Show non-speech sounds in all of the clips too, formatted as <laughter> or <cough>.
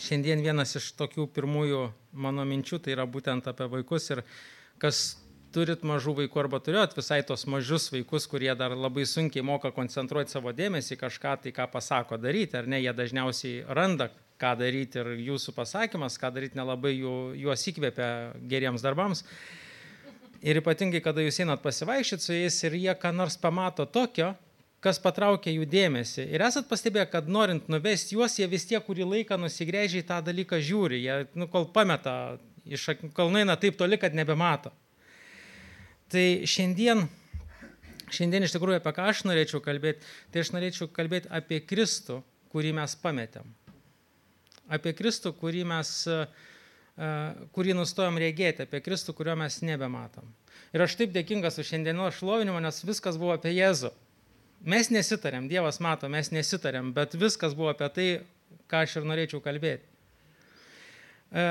šiandien vienas iš tokių pirmųjų mano minčių tai yra būtent apie vaikus ir kas turit mažų vaikų arba turėjot visai tos mažus vaikus, kurie dar labai sunkiai moka koncentruoti savo dėmesį kažką, tai ką pasako daryti, ar ne, jie dažniausiai randa, ką daryti ir jūsų pasakymas, ką daryti nelabai jų, juos įkvėpia geriems darbams. Ir ypatingai, kada jūs einat pasivaikščioti su jais ir jie ką nors pamato tokio, kas patraukia jų dėmesį. Ir esat pastebėję, kad norint nuvesti juos, jie vis tiek kurį laiką nusigrėžia į tą dalyką žiūri. Jie, nu, kol pameta, iš, kol nueina taip toli, kad nebemato. Tai šiandien, šiandien iš tikrųjų apie ką aš norėčiau kalbėti, tai aš norėčiau kalbėti apie Kristų, kurį mes pametėm. Apie Kristų, kurį mes, kurį nustojom regėti, apie Kristų, kurio mes nebematom. Ir aš taip dėkingas už šiandieno šlovinimą, nes viskas buvo apie Jėzų. Mes nesitarėm, Dievas mato, mes nesitarėm, bet viskas buvo apie tai, ką aš ir norėčiau kalbėti. E,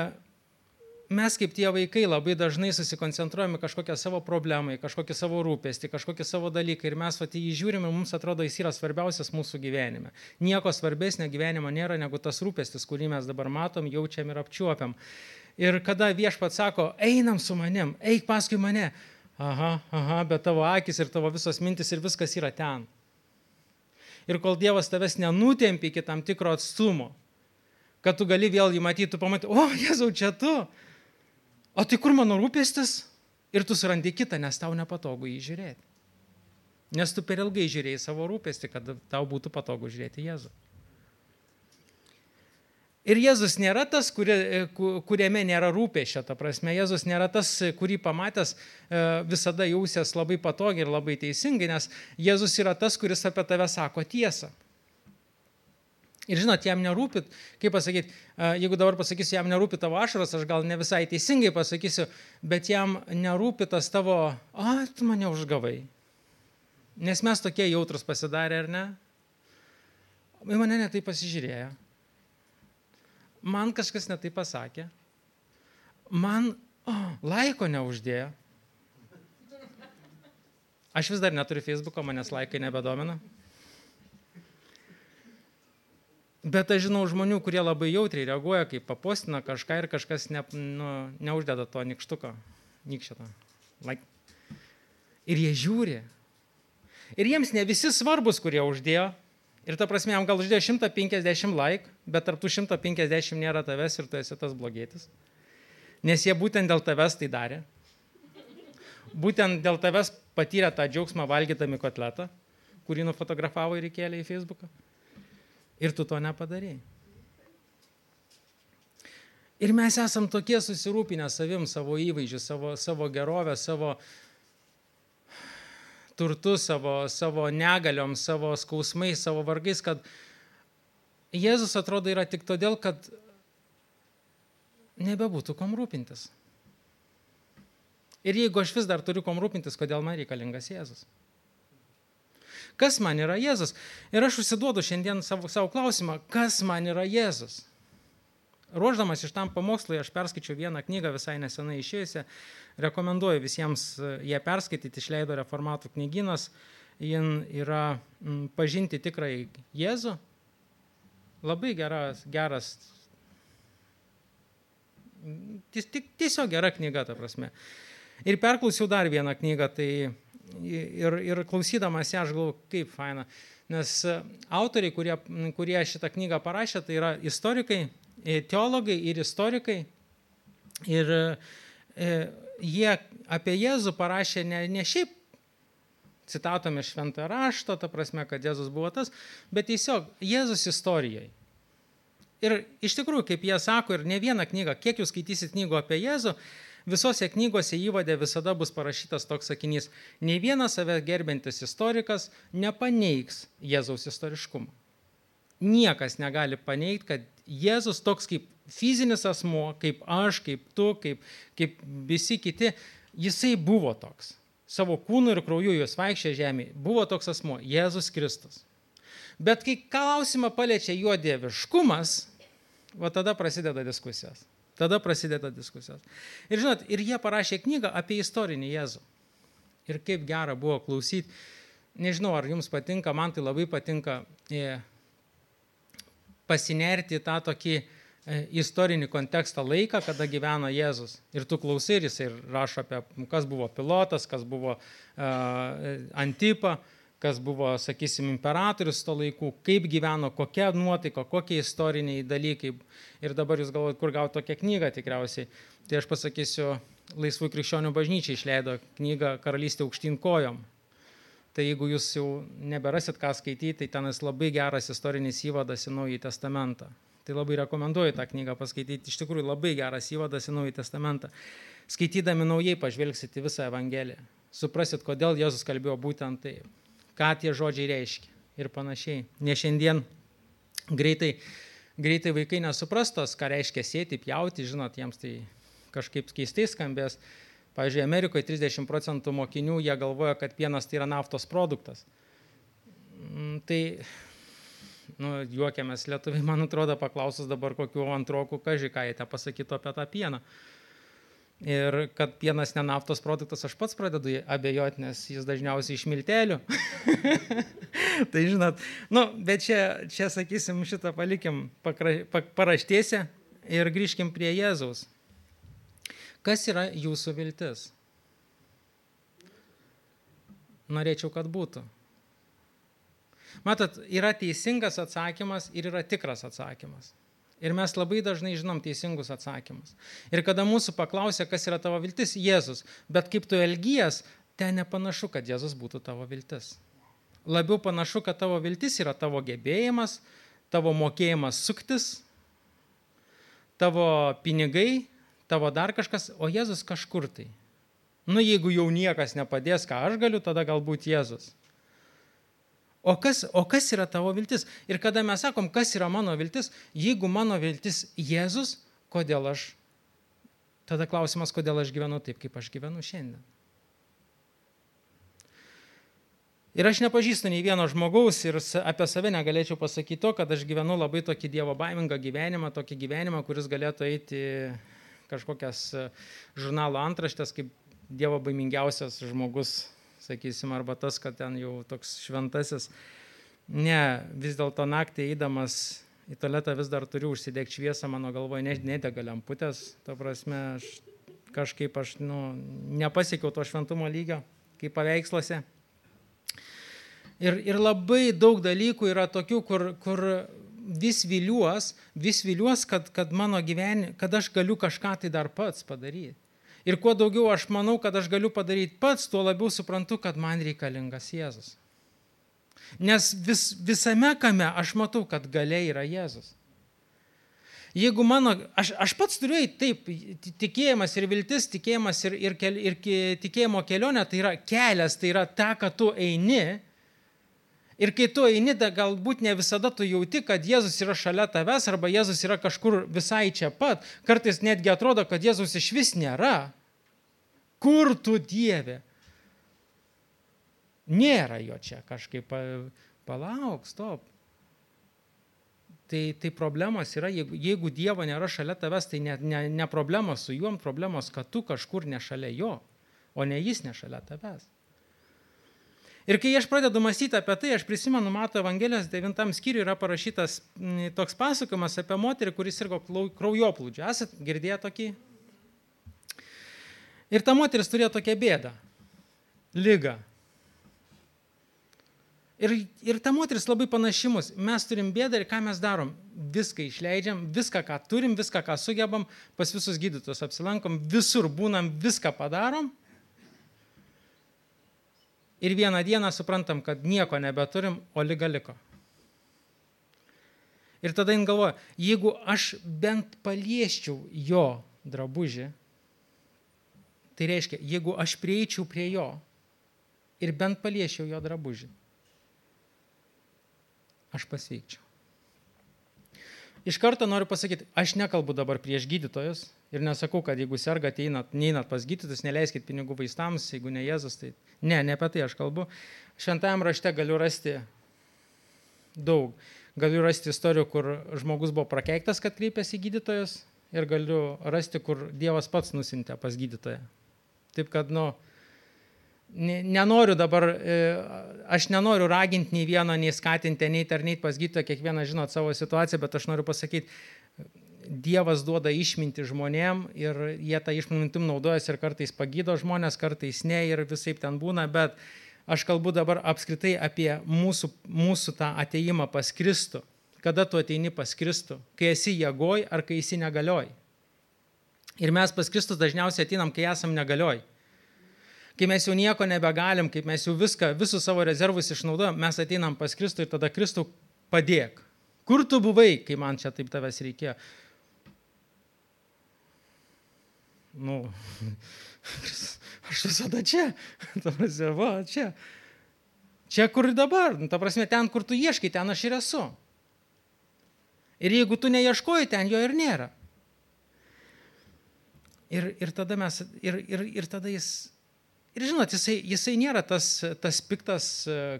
mes kaip tie vaikai labai dažnai susikoncentruojame kažkokią savo problemą, kažkokį savo rūpestį, kažkokį savo dalyką ir mes vat, jį žiūrime, mums atrodo, jis yra svarbiausias mūsų gyvenime. Nieko svarbesnio gyvenimo nėra negu tas rūpestis, kurį mes dabar matom, jaučiam ir apčiuopiam. Ir kada viešpat sako, einam su manim, eik paskui mane, aha, aha, bet tavo akis ir tavo visos mintis ir viskas yra ten. Ir kol Dievas tavęs nenutempia iki tam tikro atstumo, kad tu gali vėl jį matyti, tu pamatai, o, Jėzau, čia tu. O tai kur mano rūpestis? Ir tu surandi kitą, nes tau nepatogu jį žiūrėti. Nes tu per ilgai žiūrėjai savo rūpestį, kad tau būtų patogu žiūrėti Jėzų. Ir Jėzus nėra tas, kuri, kuriame nėra rūpešio, ta prasme, Jėzus nėra tas, kurį pamatęs e, visada jausies labai patogiai ir labai teisingai, nes Jėzus yra tas, kuris apie tave sako tiesą. Ir žinot, jam nerūpit, kaip pasakyti, e, jeigu dabar pasakysiu, jam nerūpit tavo ašaros, aš gal ne visai teisingai pasakysiu, bet jam nerūpit tas tavo, a, tu mane užgavai. Nes mes tokie jautrus pasidarė, ar ne? Į mane netai pasižiūrėjo man kažkas netai pasakė, man oh, laiko neuždėjo. Aš vis dar neturiu Facebooko, manęs laikai nebedomina. Bet aš žinau žmonių, kurie labai jautriai reaguoja, kai papostina kažką ir kažkas ne, nu, neuždeda to nikštuko, nikščio. Like. Ir jie žiūri. Ir jiems ne visi svarbus, kurie uždėjo, Ir ta prasme, jam gal uždėjo 150 like, bet tarp tų 150 nėra tavęs ir tu esi tas blogėtis. Nes jie būtent dėl tavęs tai darė. Būtent dėl tavęs patyrė tą džiaugsmą valgydami kotletą, kurį nufotografavo ir įkėlė į Facebooką. Ir tu to nepadarėjai. Ir mes esam tokie susirūpinę savim, savo įvaizdžiu, savo, savo gerovę, savo, turtu, savo, savo negaliom, savo skausmais, savo vargais, kad Jėzus atrodo yra tik todėl, kad nebebūtų kom rūpintis. Ir jeigu aš vis dar turiu kom rūpintis, kodėl man reikalingas Jėzus? Kas man yra Jėzus? Ir aš užsiduodu šiandien savo, savo klausimą, kas man yra Jėzus? Ruoždamas iš tam pamokslui aš perskaičiau vieną knygą visai nesenai išėjusią, rekomenduoju visiems e, ją perskaityti, išleido reformatų knyginas, jin yra pažinti tikrai Jėzų, labai geras, geras tiesiog gera knyga, ta prasme. Ir perklausiau dar vieną knygą, tai ir, ir klausydamas ją aš galvoju, kaip faina. Nes e, autoriai, kurie, kurie šitą knygą parašė, tai yra istorikai, teologai ir istorikai. Ir e, jie apie Jėzų parašė ne, ne šiaip citatomis šventą raštą, ta prasme, kad Jėzus buvo tas, bet tiesiog Jėzus istorijai. Ir iš tikrųjų, kaip jie sako, ir ne vieną knygą, kiek jūs skaitysit knygų apie Jėzų, visose knygose įvadė visada bus parašytas toks sakinys, nei vienas save gerbintis istorikas nepaneigs Jėzaus istoriškumą. Niekas negali paneigti, kad Jėzus toks kaip fizinis asmo, kaip aš, kaip tu, kaip, kaip visi kiti, jisai buvo toks. Savo kūnu ir krauju jūs vaikščia žemėje. Buvo toks asmo - Jėzus Kristus. Bet kai klausimą paliečia jo dieviškumas, va tada prasideda diskusijos. Tada prasideda diskusijos. Ir žinot, ir jie parašė knygą apie istorinį Jėzų. Ir kaip gera buvo klausyti. Nežinau, ar jums patinka, man tai labai patinka pasinerti tą tokį e, istorinį kontekstą laiką, kada gyveno Jėzus. Ir tu klausai ir jisai rašo apie, kas buvo pilotas, kas buvo uh, Antipa, kas buvo, sakysim, imperatorius to laikų, kaip gyveno, kokia nuotaika, kokie istoriniai dalykai. Ir dabar jūs galvojate, kur gauti tokią knygą tikriausiai. Tai aš pasakysiu, Laisvų krikščionių bažnyčia išleido knygą Karalystė aukštyn kojom. Tai jeigu jūs jau neberasit ką skaityti, tai tenas labai geras istorinis įvadas į Naująjį Testamentą. Tai labai rekomenduoju tą knygą paskaityti. Iš tikrųjų labai geras įvadas į Naująjį Testamentą. Skaitydami naujai pažvelgsit į visą Evangeliją. Suprasit, kodėl Jėzus kalbėjo būtent taip. Ką tie žodžiai reiškia ir panašiai. Ne šiandien greitai, greitai vaikai nesuprastos, ką reiškia sėti, pjauti, žinot, jiems tai kažkaip keistai skambės. Pavyzdžiui, Amerikoje 30 procentų mokinių jie galvoja, kad pienas tai yra naftos produktas. Mm, tai, nu, juokiamės lietuviai, man atrodo, paklausus dabar kokiu antrokų, kažkai, ką jie te pasakytų apie tą pieną. Ir kad pienas ne naftos produktas, aš pats pradedu abejoti, nes jis dažniausiai iš miltelių. <laughs> tai žinot, nu, bet čia, čia sakysim, šitą palikim pakra, pak, paraštėse ir grįžkim prie Jėzaus. Kas yra jūsų viltis? Norėčiau, kad būtų. Matot, yra teisingas atsakymas ir yra tikras atsakymas. Ir mes labai dažnai žinom teisingus atsakymus. Ir kada mūsų paklausia, kas yra tavo viltis, Jėzus, bet kaip tu elgies, ten nepanašu, kad Jėzus būtų tavo viltis. Labiau panašu, kad tavo viltis yra tavo gebėjimas, tavo mokėjimas suktis, tavo pinigai, tavo dar kažkas, o Jėzus kažkur tai. Nu, jeigu jau niekas nepadės, ką aš galiu, tada galbūt Jėzus. O kas, o kas yra tavo viltis? Ir kada mes sakom, kas yra mano viltis, jeigu mano viltis Jėzus, kodėl aš, tada klausimas, kodėl aš gyvenu taip, kaip aš gyvenu šiandien. Ir aš nepažįstu nei vieno žmogaus ir apie save negalėčiau pasakyti to, kad aš gyvenu labai tokį Dievo baimingą gyvenimą, tokį gyvenimą, kuris galėtų eiti kažkokias e, žurnalo antraštės, kaip Dievo baimingiausias žmogus, sakysim, arba tas, kad ten jau toks šventasis. Ne, vis dėlto naktį eidamas į tualetą vis dar turiu užsidegti šviesą, mano galvoje ne, nedega lemputės, ta prasme, aš kažkaip aš nu, nepasiekiau to šventumo lygio, kaip paveiksluose. Ir, ir labai daug dalykų yra tokių, kur, kur vis viliuos, vis viliuos, kad, kad mano gyvenime, kad aš galiu kažką tai dar pats padaryti. Ir kuo daugiau aš manau, kad aš galiu padaryti pats, tuo labiau suprantu, kad man reikalingas Jėzus. Nes vis, visame kame aš matau, kad galiai yra Jėzus. Jeigu mano, aš, aš pats turiu taip, tikėjimas ir viltis, tikėjimas ir, ir, ir, ir tikėjimo kelionė, tai yra kelias, tai yra ta, kad tu eini, Ir kai tu eini, da galbūt ne visada tu jauti, kad Jėzus yra šalia tavęs arba Jėzus yra kažkur visai čia pat. Kartais netgi atrodo, kad Jėzus iš vis nėra. Kur tu Dieve? Nėra jo čia kažkaip. Palauk, stop. Tai, tai problemos yra, jeigu, jeigu Dievo nėra šalia tavęs, tai ne, ne, ne problemos su juom, problemos, kad tu kažkur ne šalia jo, o ne jis ne šalia tavęs. Ir kai aš pradedu mąstyti apie tai, aš prisimenu, Mato Evangelijos 9 skyriui yra parašytas toks pasakojimas apie moterį, kuris sirgo kraujoplūdžiu. Esat girdėję tokį? Ir ta moteris turėjo tokią bėdą - lygą. Ir, ir ta moteris labai panašimus. Mes turim bėdą ir ką mes darom? Viską išleidžiam, viską, ką turim, viską, ką sugebam, pas visus gydytus apsilankom, visur būnam, viską padarom ir vieną dieną suprantam, kad nieko nebeturim, o lyga liko. Ir tada jin galvoja, jeigu aš bent palieščiau jo drabužį, tai reiškia, jeigu aš prieičiau prie jo ir bent palieščiau jo drabužį, aš pasveikčiau. Iš karto noriu pasakyti, aš nekalbu dabar prieš gydytojus ir nesakau, kad jeigu sergat, einat, neinat pas gydytojus, neleiskit pinigų vaistams, jeigu ne Jėzus, tai ne, ne apie tai aš kalbu. Šventajam rašte galiu rasti daug. Galiu rasti istorijų, kur žmogus buvo prakeiktas, kad kreipėsi į gydytojus ir galiu rasti, kur Dievas pats nusintė pas gydytoją. Taip kad, nu, nenoriu dabar, e, aš nenoriu raginti nei vieno, nei skatinti, nei tarnyti pas gydytoją, kiekvieną žinot savo situaciją, bet aš noriu pasakyti, Dievas duoda išminti žmonėm ir jie tą išmintim naudojasi ir kartais pagydo žmonės, kartais ne ir visai ten būna, bet aš kalbu dabar apskritai apie mūsų, mūsų tą ateimą pas Kristų. Kada tu ateini pas Kristų? Kai esi jėgoj ar kai esi negalioj? Ir mes pas Kristus dažniausiai ateinam, kai esam negalioj. Kai mes jau nieko nebegalim, kai mes jau viską, visus savo rezervus išnaudojam, mes ateinam pas Kristų ir tada Kristų padėk. Kur tu buvai, kai man čia taip tavęs reikėjo? Nu, aš visada čia, ta prasme, va, čia. Čia kur dabar, ta prasme, ten, kur tu ieškai, ten aš ir esu. Ir jeigu tu neieškoji, ten jo ir nėra. Ir, ir tada mes, ir, ir, ir tada jis Ir žinot, jisai, jisai nėra tas, tas piktas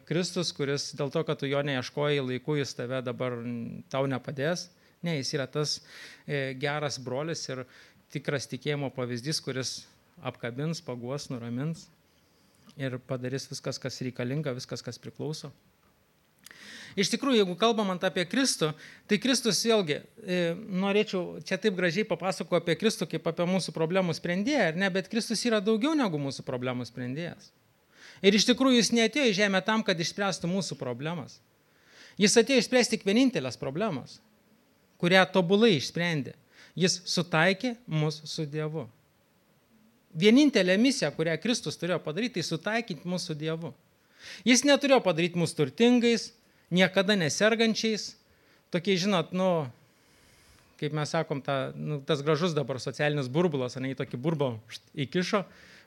Kristus, kuris dėl to, kad tu jo neieškoji laiku, jis tave dabar tau nepadės. Ne, jis yra tas geras brolis ir tikras tikėjimo pavyzdys, kuris apkabins, paguos, nuramins ir padarys viskas, kas reikalinga, viskas, kas priklauso. Iš tikrųjų, jeigu kalbam apie Kristų, tai Kristus vėlgi, e, norėčiau čia taip gražiai papasakoti apie Kristų kaip apie mūsų problemų sprendėją, ar ne, bet Kristus yra daugiau negu mūsų problemų sprendėjas. Ir iš tikrųjų jis neatėjo į žemę tam, kad išspręstų mūsų problemas. Jis atėjo išspręsti tik vienintelės problemas, kurią tobulai išsprendė. Jis sutaikė mus su Dievu. Vienintelė misija, kurią Kristus turėjo padaryti, tai sutaikyti mūsų su Dievu. Jis neturėjo padaryti mus turtingais, niekada nesergančiais, tokiais, žinot, nu, kaip mes sakom, ta, nu, tas gražus dabar socialinis burbulas, ne į tokį burbą įkišo,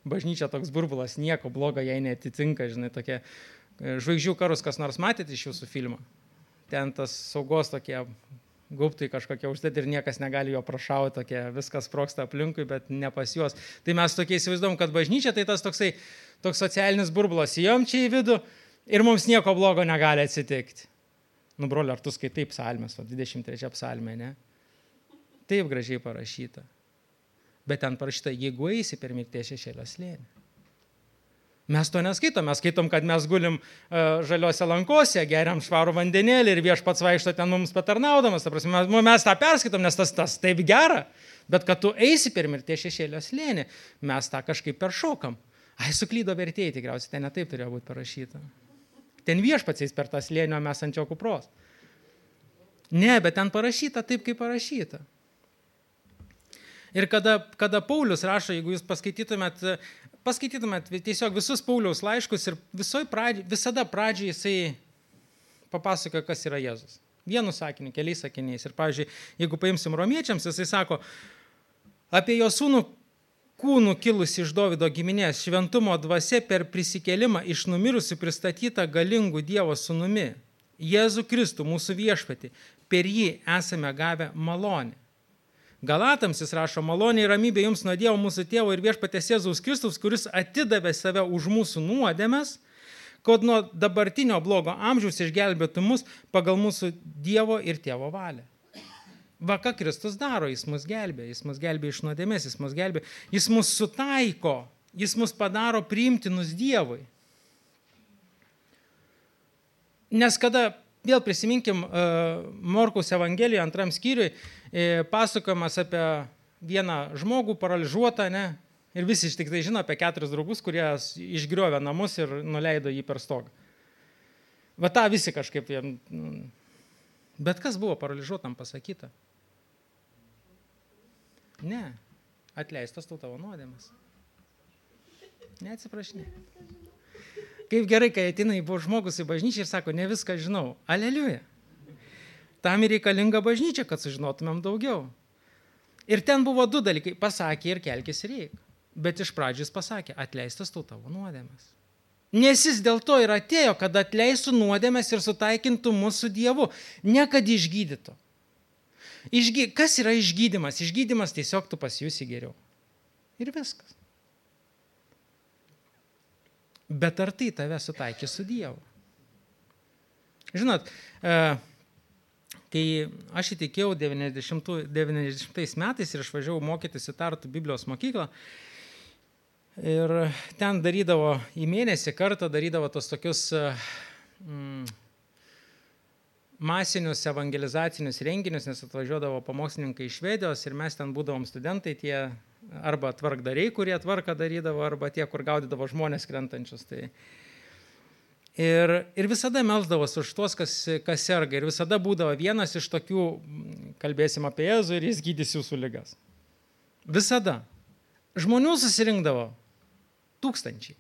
bažnyčia toks burbulas, nieko blogo jai netitinka, žinai, tokie e, žvaigždžių karus, kas nors matėte iš jūsų filmo. Ten tas saugos tokie gaubtai kažkokie uždėti ir niekas negali jo prašauti, tokie viskas sproksta aplinkui, bet ne pas juos. Tai mes tokie įsivaizduom, kad bažnyčia tai tas toksai, toks socialinis burbulas, įjom čia į vidų, ir mums nieko blogo negali atsitikti. Nu, broli, ar tu skaitai psalmės, o 23 psalmė, ne? Taip gražiai parašyta. Bet ten parašyta, jeigu eisi per mirties šešėlio slėnį. Mes to neskaitom, mes skaitom, kad mes gulim uh, žaliuose lankose, geriam švarų vandenėlį ir viešpats vaikšto ten mums patarnaudamas. Ta prasme, mes, mes tą perskaitom, nes tas, tas taip gera. Bet kad tu eisi per mirties šešėlio slėnį, mes tą kažkaip peršokam. Ai, suklydo vertėjai tikriausiai, ten netaip turėjo būti parašyta. Ten viešpatsiais per tą slėnio mes ant jo kupros. Ne, bet ten parašyta taip, kaip parašyta. Ir kada, kada Paulius rašo, jeigu jūs paskaitytumėt, paskaitytumėt tiesiog visus Pauliaus laiškus ir pradži, visada pradžioje jisai papasakoja, kas yra Jėzus. Vienu sakiniu, keliais sakiniais. Ir, pavyzdžiui, jeigu paimsim romiečiams, jisai sako, apie jo sūnų kūnų kilusi iš Davido giminės, šventumo dvasia per prisikėlimą iš numirusių pristatyta galingų Dievo sunumi, Jėzų Kristų, mūsų viešpati, per jį esame gavę malonę. Galatams jis rašo, malonė ir ramybė jums nuo Dievo mūsų tėvo ir viešpatės Jėzaus Kristus, kuris atidavė save už mūsų nuodėmes, kad nuo dabartinio blogo amžiaus išgelbėtų mus pagal mūsų Dievo ir tėvo valią. Va ką Kristus daro, jis mus gelbė, jis mus gelbė iš nuodėmės, jis mus gelbė, jis mus sutaiko, jis mus padaro priimtinus Dievui. Nes kada, vėl prisiminkim, uh, Morkaus Evangelijoje antram skyriui, uh, pasakojimas apie vieną žmogų paralyžiuotą, ne? Ir visi iš tik tai žino apie keturis draugus, kurie išgriovė namus ir nuleido jį per stogą. Va tą visi kažkaip jiem. Nu, bet kas buvo paralyžiuotam pasakyta? Ne, atleistas tau tavo nuodėmas. Neatsiprašinė. Kaip gerai, kai ateina į žmogus į bažnyčią ir sako, ne viską žinau. Aleliuja. Tam ir reikalinga bažnyčia, kad sužinotumėm daugiau. Ir ten buvo du dalykai. Pasakė ir kelkis reik. Bet iš pradžių jis pasakė, atleistas tau tavo nuodėmas. Nes jis dėl to ir atėjo, kad atleistų nuodėmės ir sutaikintų mūsų Dievu, ne kad išgydytų. Išgy... Kas yra išgydymas? Išgydymas tiesiog tu pasijusi geriau. Ir viskas. Bet ar tai tave sutaikė su Dievu? Žinot, e, kai aš įtikėjau 90, 90 metais ir išvažiavau mokytis į Tartų Biblijos mokyklą, ir ten darydavo į mėnesį kartą, darydavo tos tokius mm, masinius evangelizacinius renginius, nes atvažiuodavo pamokslininkai iš Švedijos ir mes ten būdavom studentai, tie arba tvarkdariai, kurie tvarką darydavo, arba tie, kur gaudydavo žmonės krentančius. Tai... Ir, ir visada melzdavosi už tuos, kas, kas serga. Ir visada būdavo vienas iš tokių, kalbėsim apie Jėzų ir jis gydys jūsų lygas. Visada. Žmonių susirinkdavo tūkstančiai.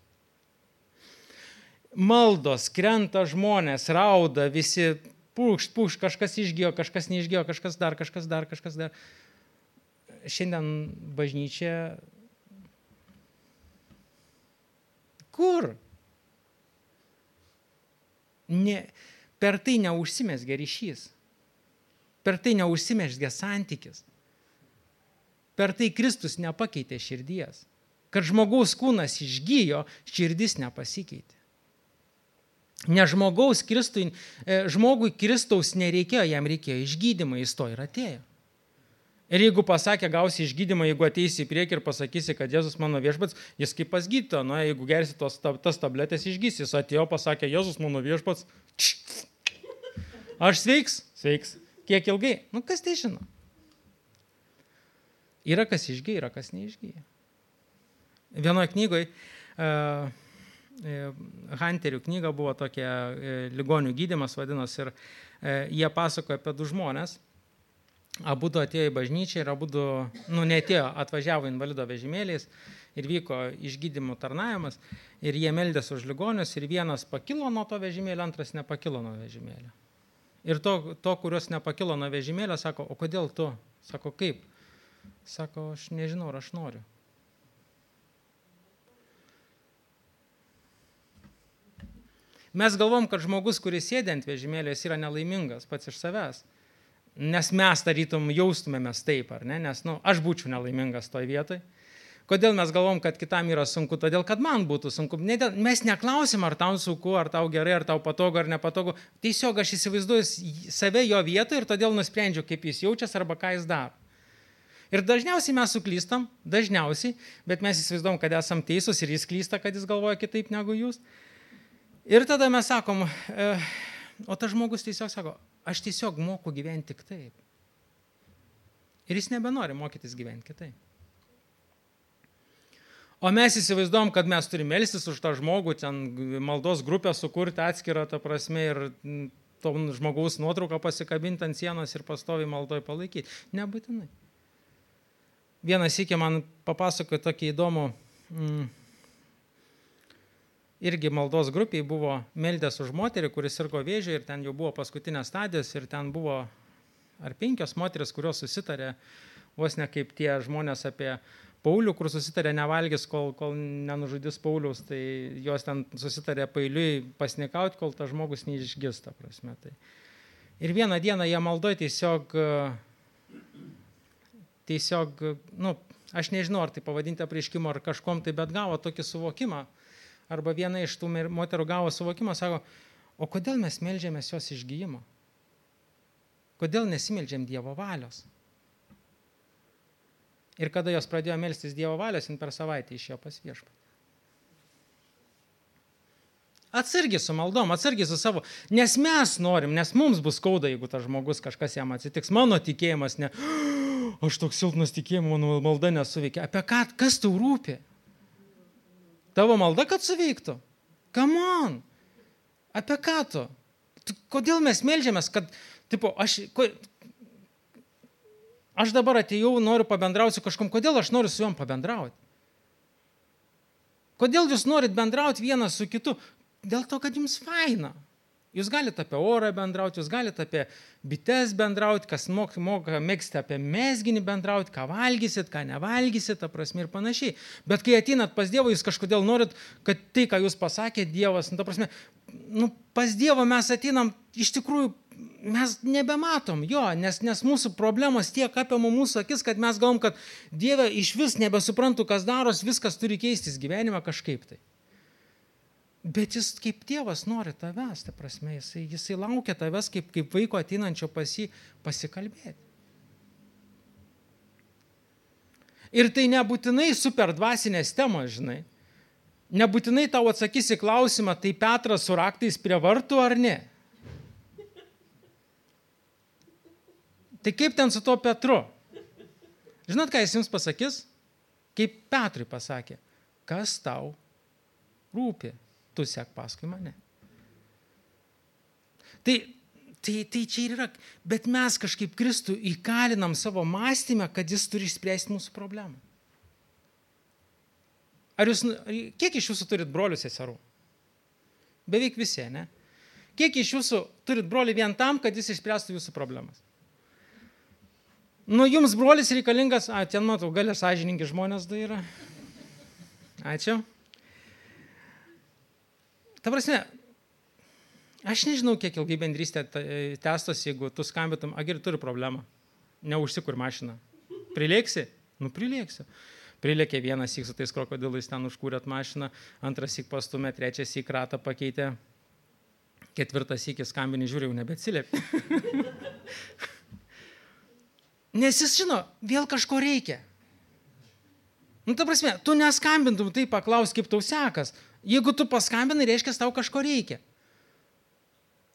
Maldos, krenta žmonės, rauda, visi pūkšt, pūkšt, kažkas išgijo, kažkas neišgijo, kažkas dar, kažkas dar, kažkas dar. Šiandien bažnyčia. Kur? Ne, per tai neužsimesgia ryšys. Per tai neužsimesgia santykis. Per tai Kristus nepakeitė širdies. Kad žmogaus kūnas išgyjo, širdis nepasikeitė. Ne žmogaus Kristui, e, žmogui Kristaus nereikėjo, jam reikėjo išgydymą, jis to ir atėjo. Ir jeigu pasakė, gausi išgydymą, jeigu ateisi į priekį ir pasakysi, kad Jėzus mano viešpats, jis kaip pas gydytojo, nu, jeigu gersi tos, tas tabletės išgysi, jis atėjo, pasakė, Jėzus mano viešpats, aš sveiks, sveiks. Kiek ilgai? Nu, kas tai žino? Yra kas išgyja, yra kas neišgyja. Vienoje knygoje uh, Hunterių knyga buvo tokia e, ligonių gydimas vadinosi ir e, jie pasakoja apie du žmonės. Abu atėjo į bažnyčią ir abu, nu netėjo, atvažiavo invalido vežimėliais ir vyko išgydymo tarnavimas ir jie meldėsi už ligonius ir vienas pakilo nuo to vežimėlio, antras nepakilo nuo vežimėlio. Ir to, to kurios nepakilo nuo vežimėlio, sako, o kodėl tu? Sako, kaip? Sako, aš nežinau, ar aš noriu. Mes galvom, kad žmogus, kuris sėdė ant vežimėlės, yra nelaimingas pats iš savęs. Nes mes tarytum jaustumėmės taip, ar ne? Nes, na, nu, aš būčiau nelaimingas toj vietoj. Kodėl mes galvom, kad kitam yra sunku? Todėl, kad man būtų sunku. Mes neklausim, ar tau sunku, ar tau gerai, ar tau patogu, ar nepatogu. Tiesiog aš įsivaizduoju save jo vietoje ir todėl nusprendžiu, kaip jis jaučiasi arba ką jis daro. Ir dažniausiai mes suklystam, dažniausiai, bet mes įsivaizduom, kad esam teisūs ir jis klysta, kad jis galvoja kitaip negu jūs. Ir tada mes sakom, e, o tas žmogus tiesiog sako, aš tiesiog moku gyventi tik taip. Ir jis nebenori mokytis gyventi kitaip. O mes įsivaizduom, kad mes turime melstis už tą žmogų, ten maldos grupę sukurti atskirą, ta prasme, ir to žmogaus nuotrauką pasikabinti ant sienos ir pastovi maldoj palaikyti. Nebūtinai. Vienas iki man papasakojo tokį įdomų mm, irgi maldos grupiai buvo meldęs už moterį, kuris sirgo vėžį ir ten jau buvo paskutinės stadijos ir ten buvo ar penkios moteris, kurios susitarė, vos ne kaip tie žmonės apie Paulių, kur susitarė nevalgys, kol, kol nenužudys Paulius, tai jos ten susitarė pailiui pasnikauti, kol tas žmogus neišgista, prasme. Tai. Ir vieną dieną jie maldoja tiesiog, tiesiog, nu, aš nežinau, ar tai pavadinti apreiškimu ar kažkom tai, bet gavo tokį suvokimą, arba viena iš tų moterų gavo suvokimą, sako, o kodėl mes melžiamės jos išgyjimo? Kodėl nesimeldžiam Dievo valios? Ir kada jos pradėjo melstis Dievo valios, jin per savaitę išėjo pas viešpatį. Atsargiai su maldom, atsargiai su savo, nes mes norim, nes mums bus skauda, jeigu tas žmogus kažkas jam atsitiks. Mano tikėjimas ne, aš toks silpnas tikėjimas, mano malda nesuveikia. Apie ką, kas tau rūpi? Tavo malda, kad suveiktų? Come on. Apie ką tu? Kodėl mes melžiamės, kad, tipo, aš, ko, aš dabar atėjau, noriu pabendrauti su kažkom, kodėl aš noriu su juom pabendrauti? Kodėl jūs norit bendrauti vienas su kitu? Dėl to, kad jums faina. Jūs galite apie orą bendrauti, jūs galite apie bites bendrauti, kas moka, moka mėgsti apie mesginį bendrauti, ką valgysit, ką nevalgysit, ta prasme ir panašiai. Bet kai atinat pas Dievą, jūs kažkodėl norit, kad tai, ką jūs pasakėte, Dievas, nu, ta prasme, nu, pas Dievą mes atinam, iš tikrųjų, mes nebematom jo, nes, nes mūsų problemos tiek apima mūsų akis, kad mes galvom, kad Dieve iš vis nebesuprantu, kas daros, viskas turi keistis gyvenime kažkaip tai. Bet jis kaip tėvas nori tavęs, ta prasme, jisai, jisai laukia tavęs kaip, kaip vaiko ateinančio pas jį pasikalbėti. Ir tai nebūtinai super dvasinės temos, žinai. Nebūtinai tau į klausimą, tai Petras su raktais prie vartų ar ne. Tai kaip ten su tuo Petru? Žinot, ką jis jums pasakys? Kaip Petrui pasakė, kas tau rūpi, tu sek paskui mane. Tai, tai, tai čia ir yra, bet mes kažkaip Kristų įkalinam savo mąstymę, kad jis turi išspręsti mūsų problemą. Ar jūs, kiek iš jūsų turit brolių seserų? Beveik visi, ne? Kiek iš jūsų turit brolį vien tam, kad jis išspręstų jūsų problemas? Nu, jums brolis reikalingas, a, ten matau, galia sąžininkai žmonės da yra. Ačiū. Ta prasme, aš nežinau, kiek ilgai bendrystė testos, jeigu tu skambėtum, agir turi problemą. Neužsikur mašiną. Prilėksi? Nu, prilėksiu. Prilėkė vienas įk su tais krokodilais ten užkūrėt mašiną, antras įk pastumė, trečias įk ratą pakeitė, ketvirtas įk skambinį žiūrėjau, nebeatsiliepė. <laughs> Nes jis žino, vėl kažko reikia. Nu, ta prasme, tu neskambintum, tai paklaus, kaip tau sekas. Jeigu tu paskambinai, reiškia, tau kažko reikia.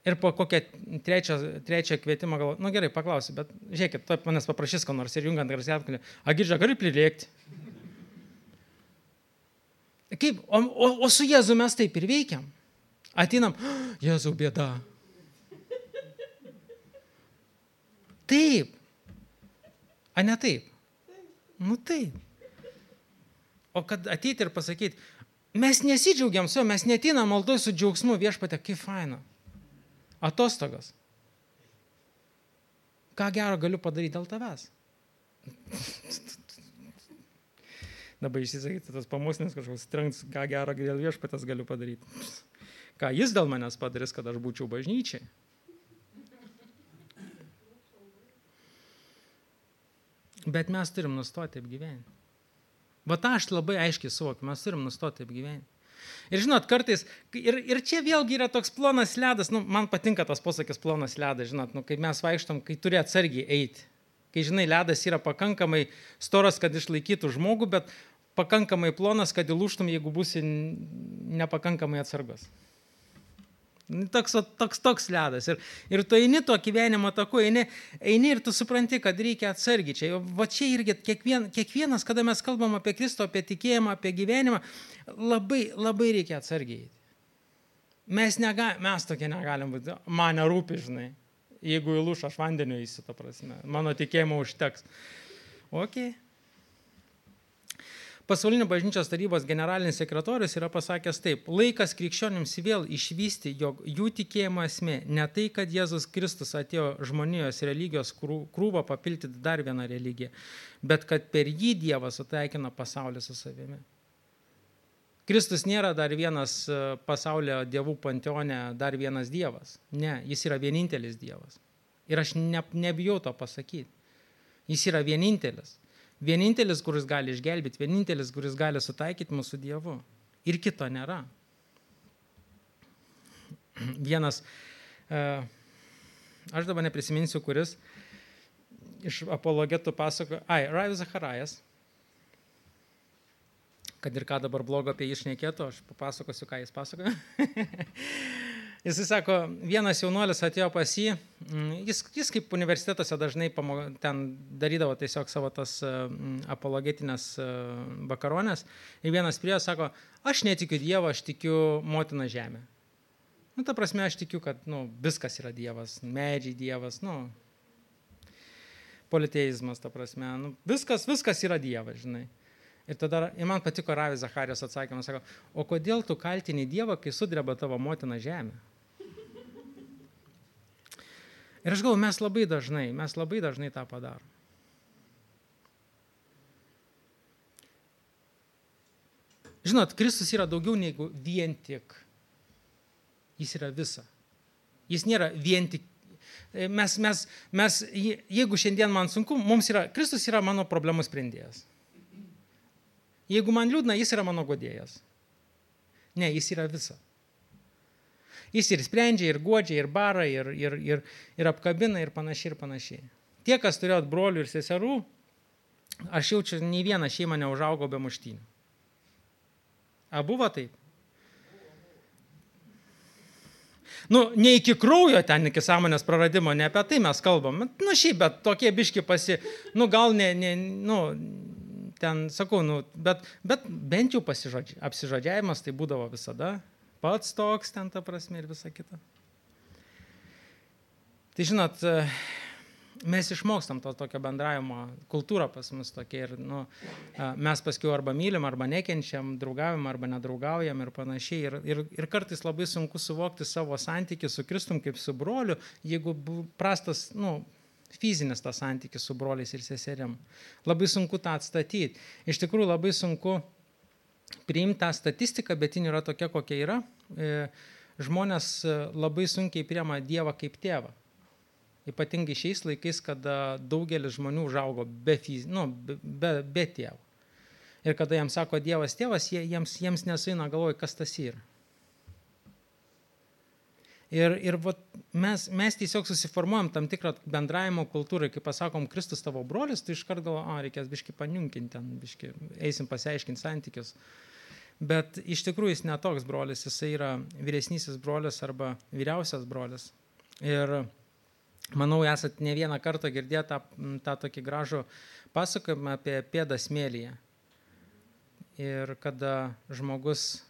Ir po kokią trečią, trečią kvietimą galvoju, nu gerai, paklausiu, bet žiūrėkit, tu manęs paprašys, ko nors ir jungiant garsiai, agidžia, gali prilėkti. Kaip, o, o, o su Jėzu mes taip ir veikiam. Atinam, Jėzau bėda. Taip. A ne taip? Nu taip. O kad ateiti ir pasakyti, mes nesidžiaugiam su juo, mes netinam maldoj su džiaugsmu viešpatė, kaip faina. Atostogas. Ką gero galiu padaryti dėl tavęs? dabar išsisakyti tas pamusnis kažkoks trenks, ką gero dėl viešpatės galiu padaryti. Ką jis dėl manęs padarys, kad aš būčiau bažnyčiai. Bet mes turim nustoti taip gyventi. Va tą aš labai aiškiai suvokiu, mes turim nustoti taip gyventi. Ir žinot, kartais, ir, ir čia vėlgi yra toks plonas ledas, nu, man patinka tas posakis plonas ledas, žinot, nu, kai mes vaikštom, kai turi atsargiai eiti. Kai, žinai, ledas yra pakankamai storas, kad išlaikytų žmogų, bet pakankamai plonas, kad įlūštum, jeigu būsi nepakankamai atsargas. Nu, toks, toks, toks ledas. Ir, ir tu eini tuo gyvenimo taku, eini, eini ir tu supranti, kad reikia atsargiai. Čia, va čia irgi kiekvien, kiekvienas, kada mes kalbam apie Kristų, apie tikėjimą, apie gyvenimą, labai, labai reikia atsargiai. Mes, nega, mes tokie negalim būti, man nerūpi, žinai. Jeigu įlūš, aš vandeniu įsiu, ta prasme. Mano tikėjimo užteks. Okay. Pasaulinio bažnyčios tarybos generalinis sekretorius yra pasakęs taip, laikas krikščionims vėl išvysti, jog jų tikėjimo esmė ne tai, kad Jėzus Kristus atėjo žmonijos religijos krūvą papildyti dar vieną religiją, bet kad per jį Dievas sutaikino pasaulį su savimi. Kristus nėra dar vienas e, pasaulio dievų panteone, dar vienas Dievas. Ne, jis yra vienintelis Dievas. Ir aš ne, nebijau to pasakyti. Jis yra vienintelis. Vienintelis, kuris gali išgelbėti, vienintelis, kuris gali sutaikyti mūsų Dievu. Ir kito nėra. <clears throat> Vienas, e, aš dabar neprisiminsiu, kuris iš apologetų pasako, ai, Rajus Zacharajas, kad ir ką dabar blogo apie jį išnekėtų, aš papasakosiu, ką jis pasakoja. <laughs> Jisai sako, vienas jaunuolis atėjo pas jį, mm, jis, jis kaip universitetuose dažnai pamo, ten darydavo tiesiog savo tas mm, apologetinės e, bakaronės. Ir vienas prie jo sako, aš netikiu Dievo, aš tikiu motiną žemę. Nu, ta prasme, aš tikiu, kad nu, viskas yra Dievas, medžiai Dievas, nu, politeizmas, ta prasme, nu, viskas, viskas yra Dievas, žinai. Ir tada, ir man patiko Ravi Zacharijos atsakymas, sako, o kodėl tu kaltini Dievą, kai sudreba tavo motina žemė? Ir aš galvoju, mes labai dažnai, mes labai dažnai tą padarom. Žinot, Kristus yra daugiau negu vien tik. Jis yra visa. Jis nėra vien tik. Mes, mes, mes, jeigu šiandien man sunku, mums yra, Kristus yra mano problemų sprendėjas. Jeigu man liūdna, jis yra mano godėjas. Ne, jis yra visa. Jis ir sprendžia, ir godžia, ir bara, ir, ir, ir, ir apkabina, ir panašiai, ir panašiai. Tie, kas turėjot brolių ir seserų, aš jaučiu, nei vieną šeimą neužaugo be muštynių. A buvo taip? Nu, ne iki kraujo ten, iki sąmonės praradimo, ne apie tai mes kalbam. Nu, šiaip, bet tokie biški pasi, nu, gal ne, ne nu, ten, sakau, nu, bet, bet bent jau apsižodžiavimas tai būdavo visada. Pats toks ten ta prasme ir visa kita. Tai žinot, mes išmokstam to tokio bendravimo, kultūra pas mus tokia ir nu, mes paskui arba mylim, arba nekenčiam, draugaujam, arba nedraugaujam ir panašiai. Ir, ir, ir kartais labai sunku suvokti savo santykių su Kristum kaip su broliu, jeigu prastas, nu, fizinis tas santykis su broliais ir seserim. Labai sunku tą atstatyti. Iš tikrųjų labai sunku priimti tą statistiką, bet jin yra tokia, kokia yra. E, žmonės labai sunkiai priema Dievą kaip tėvą Ypatingai šiais laikais, kada daugelis žmonių užaugo be, fiz, nu, be, be, be tėvo. Ir kada jiems sako Dievas tėvas, jie, jiems, jiems nesuina galvoj, kas tas yra. Ir, ir vat, mes, mes tiesiog susiformuojam tam tikrą bendravimo kultūrą, kai pasakom, Kristus tavo brolis, tu iškart galvo, a, reikės biški paniunkinti ten, biški, eisim pasiaiškinti santykius. Bet iš tikrųjų jis netoks brolis, jis yra vyresnysis brolis arba vyriausias brolis. Ir Manau, esat ne vieną kartą girdėję tą, tą tokį gražų pasakojimą apie pėdą smėlyje. Ir kada žmogus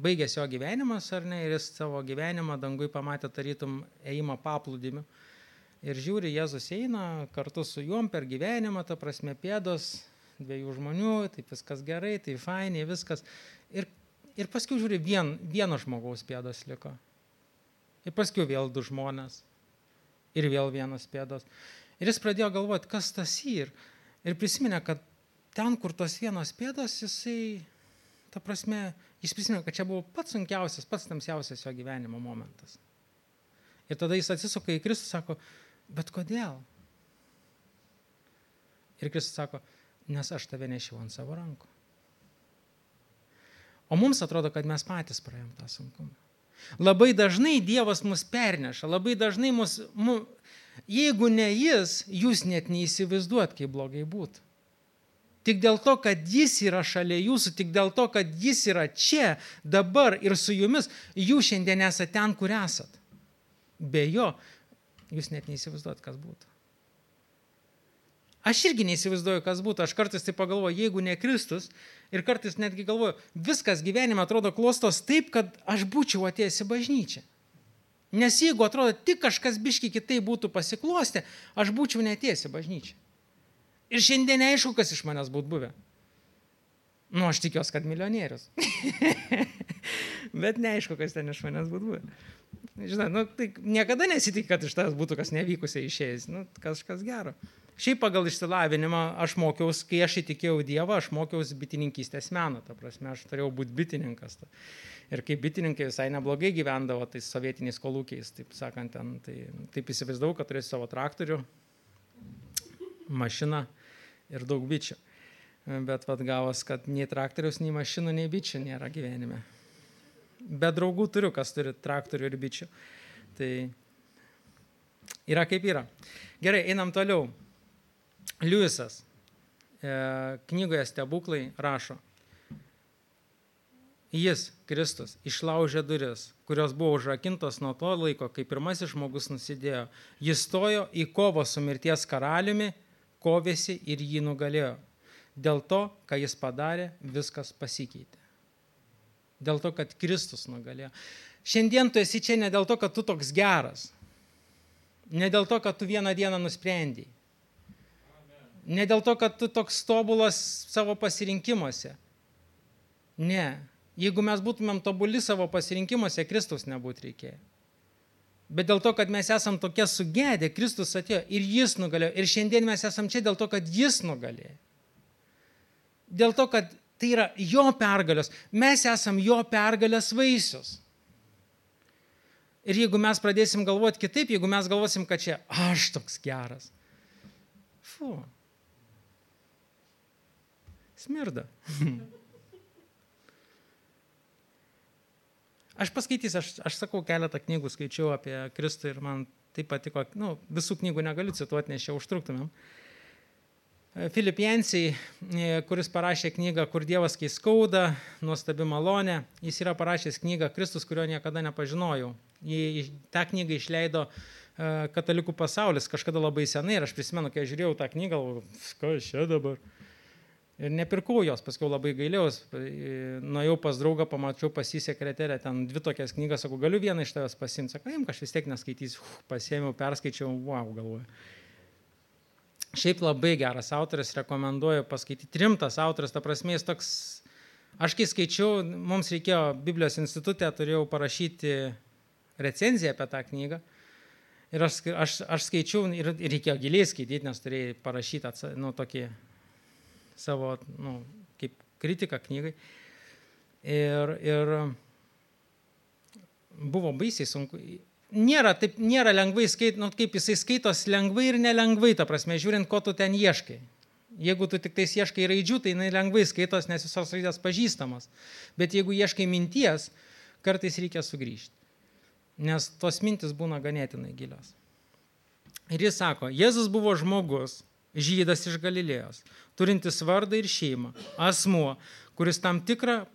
baigėsi jo gyvenimas, ar ne, ir jis savo gyvenimą dangui pamatė tarytum ėjimą paplūdimiu. Ir žiūri, Jėzus eina kartu su juom per gyvenimą, ta prasme pėdos dviejų žmonių, taip viskas gerai, tai fainiai, viskas. Ir, ir paskui žiūri, vien, vieno žmogaus pėdos liko. Ir paskui vėl du žmonės ir vėl vienas pėdos. Ir jis pradėjo galvoti, kas tas yr. Ir prisiminė, kad ten, kur tos vienos pėdos, jisai, ta prasme, jis prisiminė, kad čia buvo pats sunkiausias, pats tamsiausias jo gyvenimo momentas. Ir tada jis atsisuka į Kristų ir sako, bet kodėl? Ir Kristus sako, nes aš tave nešiau ant savo rankų. O mums atrodo, kad mes patys praėjom tą sunkumą. Labai dažnai Dievas mus perneša, labai dažnai mus, mu, jeigu ne Jis, jūs net neįsivaizduot, kaip blogai būtų. Tik dėl to, kad Jis yra šalia jūsų, tik dėl to, kad Jis yra čia, dabar ir su jumis, jūs šiandien esate ten, kur esat. Be jo, jūs net neįsivaizduot, kas būtų. Aš irgi neįsivaizduoju, kas būtų. Aš kartais tai pagalvoju, jeigu ne Kristus, ir kartais netgi galvoju, viskas gyvenime atrodo klostos taip, kad aš būčiau atėjęs į bažnyčią. Nes jeigu atrodo tik kažkas biški kitai būtų pasiklostę, aš būčiau netėjęs į bažnyčią. Ir šiandien neaišku, kas iš manęs būtų buvę. Nu, aš tikiuosi, kad milijonierius. <laughs> Bet neaišku, kas ten iš manęs būtų buvę. Žinai, nu, tai niekada nesitik, kad iš tas būtų kas nevykusiai išėjęs. Nu, kažkas gero. Šiaip pagal išsilavinimą aš mokiausi, kai aš įtikėjau Dievą, aš mokiausi bitininkystės meną, ta prasme, aš turėjau būti bitininkas. Ta. Ir kaip bitininkai visai neblogai gyvendavo tais sovietiniais kolūkiais, taip sakant, ten, tai taip įsivaizdavau, kad turėsiu savo traktorių, mašiną ir daug bičių. Bet vad gavos, kad nei traktoriaus, nei mašinų, nei bičių nėra gyvenime. Bet draugų turiu, kas turi traktorių ir bičių. Tai yra kaip yra. Gerai, einam toliau. Liujisas e, knygoje Stebuklai rašo, Jis, Kristus, išlaužė duris, kurios buvo užrakintos nuo to laiko, kai pirmasis žmogus nusidėjo. Jis stojo į kovą su mirties karaliumi, kovėsi ir jį nugalėjo. Dėl to, ką jis padarė, viskas pasikeitė. Dėl to, kad Kristus nugalėjo. Šiandien tu esi čia ne dėl to, kad tu toks geras. Ne dėl to, kad tu vieną dieną nusprendėjai Ne dėl to, kad tu toks tobulas savo pasirinkimuose. Ne. Jeigu mes būtumėm tobuli savo pasirinkimuose, Kristus nebūtų reikėję. Bet dėl to, kad mes esam tokie sugėdę, Kristus atėjo ir Jis nugalėjo. Ir šiandien mes esam čia dėl to, kad Jis nugalėjo. Dėl to, kad tai yra Jo pergalės. Mes esam Jo pergalės vaisius. Ir jeigu mes pradėsim galvoti kitaip, jeigu mes galvosim, kad čia aš toks geras. Fu, Smirda. <laughs> Aš paskaitysiu, aš, aš sakau, keletą knygų skaičiau apie Kristų ir man tai patiko, nu, visų knygų negaliu cituoti, nes čia užtruktumėm. Filip Jensiai, kuris parašė knygą Kur Dievas kai skauda, nuostabi malonė. Jis yra parašęs knygą Kristus, kurio niekada nepažinojau. Jį, tą knygą išleido katalikų pasaulis kažkada labai senai ir aš prisimenu, kai žiūrėjau tą knygą, kas čia dabar. Ir nepirkau jos, paskui labai gailiaus. Nuėjau pas draugą, pamačiau pas jį sekreterę, ten dvi tokias knygas, sakau, galiu vieną iš tavęs pasimti. Sakau, imk, aš vis tiek neskaitysiu. Pasėmiau, perskaičiau, wow, galvoju. Šiaip labai geras autoris, rekomenduoju paskaityti. Rimtas autoris, ta prasme, jis toks... Aš kai skaičiau, mums reikėjo Biblijos institutė, turėjau parašyti recenziją apie tą knygą. Ir aš, aš, aš skaičiau ir, ir reikėjo giliai skaityti, nes turėjai parašyti nu, tokį savo, nu, kaip kritiką knygai. Ir, ir buvo baisiai sunku. Nėra, taip, nėra lengvai skaityti, nu, kaip jisai skaitos lengvai ir nelengvai, ta prasme, žiūrint, ko tu ten ieškai. Jeigu tu tik tais ieškai raidžių, tai jinai lengvai skaitos, nes visos raidės pažįstamos. Bet jeigu ieškai minties, kartais reikia sugrįžti. Nes tos mintis būna ganėtinai gilios. Ir jis sako, Jėzus buvo žmogus, žydas iš Galilėjos, turintis vardą ir šeimą, asmuo, kuris tam